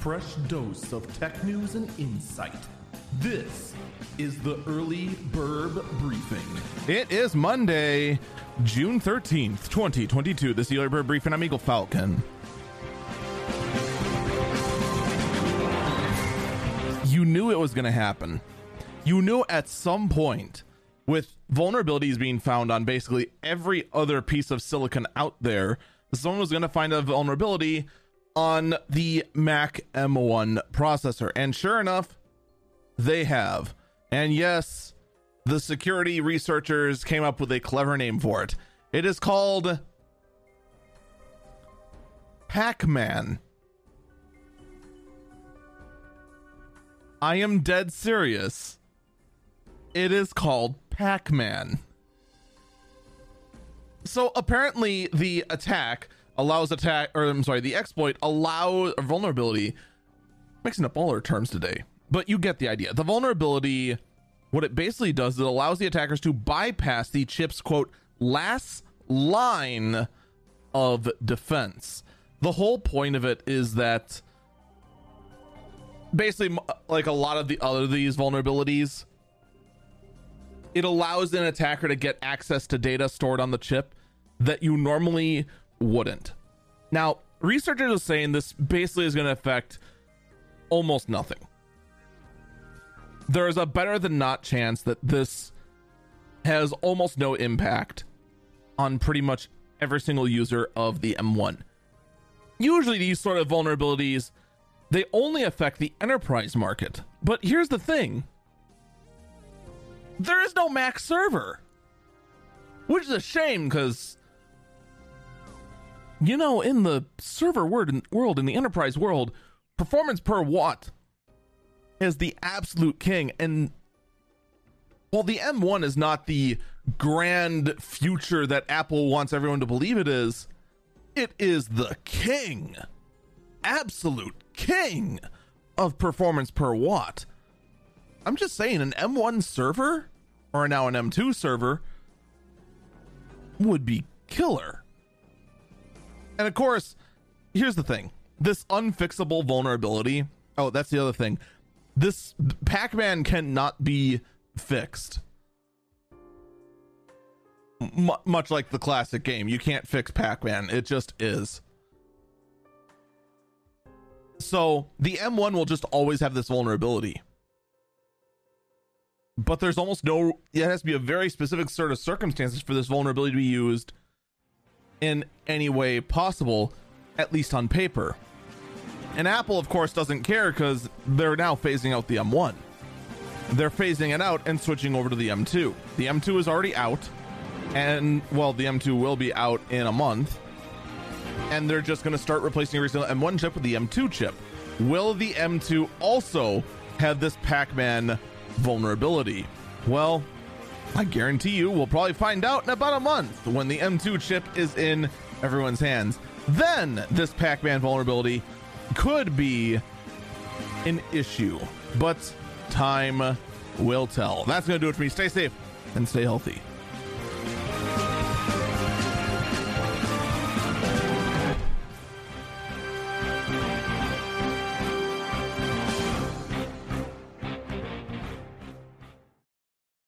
fresh dose of tech news and insight. This is the Early Bird Briefing. It is Monday, June 13th, 2022. This is the Early Bird Briefing. I'm Eagle Falcon. You knew it was going to happen. You knew at some point, with vulnerabilities being found on basically every other piece of silicon out there, someone was going to find a vulnerability on the Mac M1 processor. And sure enough, they have. And yes, the security researchers came up with a clever name for it. It is called Pac Man. I am dead serious. It is called Pac Man. So apparently, the attack allows attack, or I'm sorry, the exploit allows vulnerability. Mixing up all our terms today, but you get the idea. The vulnerability, what it basically does, is it allows the attackers to bypass the chip's quote last line of defense. The whole point of it is that basically like a lot of the other these vulnerabilities it allows an attacker to get access to data stored on the chip that you normally wouldn't. Now researchers are saying this basically is going to affect almost nothing. There is a better than not chance that this has almost no impact on pretty much every single user of the M1 usually these sort of vulnerabilities they only affect the enterprise market. But here's the thing. There is no Mac server, which is a shame because, you know, in the server world, in the enterprise world, performance per watt is the absolute king. And while the M1 is not the grand future that Apple wants everyone to believe it is, it is the king. Absolute king of performance per watt. I'm just saying, an M1 server or now an M2 server would be killer. And of course, here's the thing this unfixable vulnerability. Oh, that's the other thing. This Pac Man cannot be fixed. M- much like the classic game, you can't fix Pac Man, it just is. So the M1 will just always have this vulnerability. But there's almost no, it has to be a very specific sort of circumstances for this vulnerability to be used in any way possible, at least on paper. And Apple, of course, doesn't care because they're now phasing out the M1. They're phasing it out and switching over to the M2. The M2 is already out, and well, the M2 will be out in a month and they're just going to start replacing every single M1 chip with the M2 chip. Will the M2 also have this Pac Man vulnerability? Well, I guarantee you we'll probably find out in about a month when the M2 chip is in everyone's hands. Then this Pac Man vulnerability could be an issue, but time will tell. That's going to do it for me. Stay safe and stay healthy.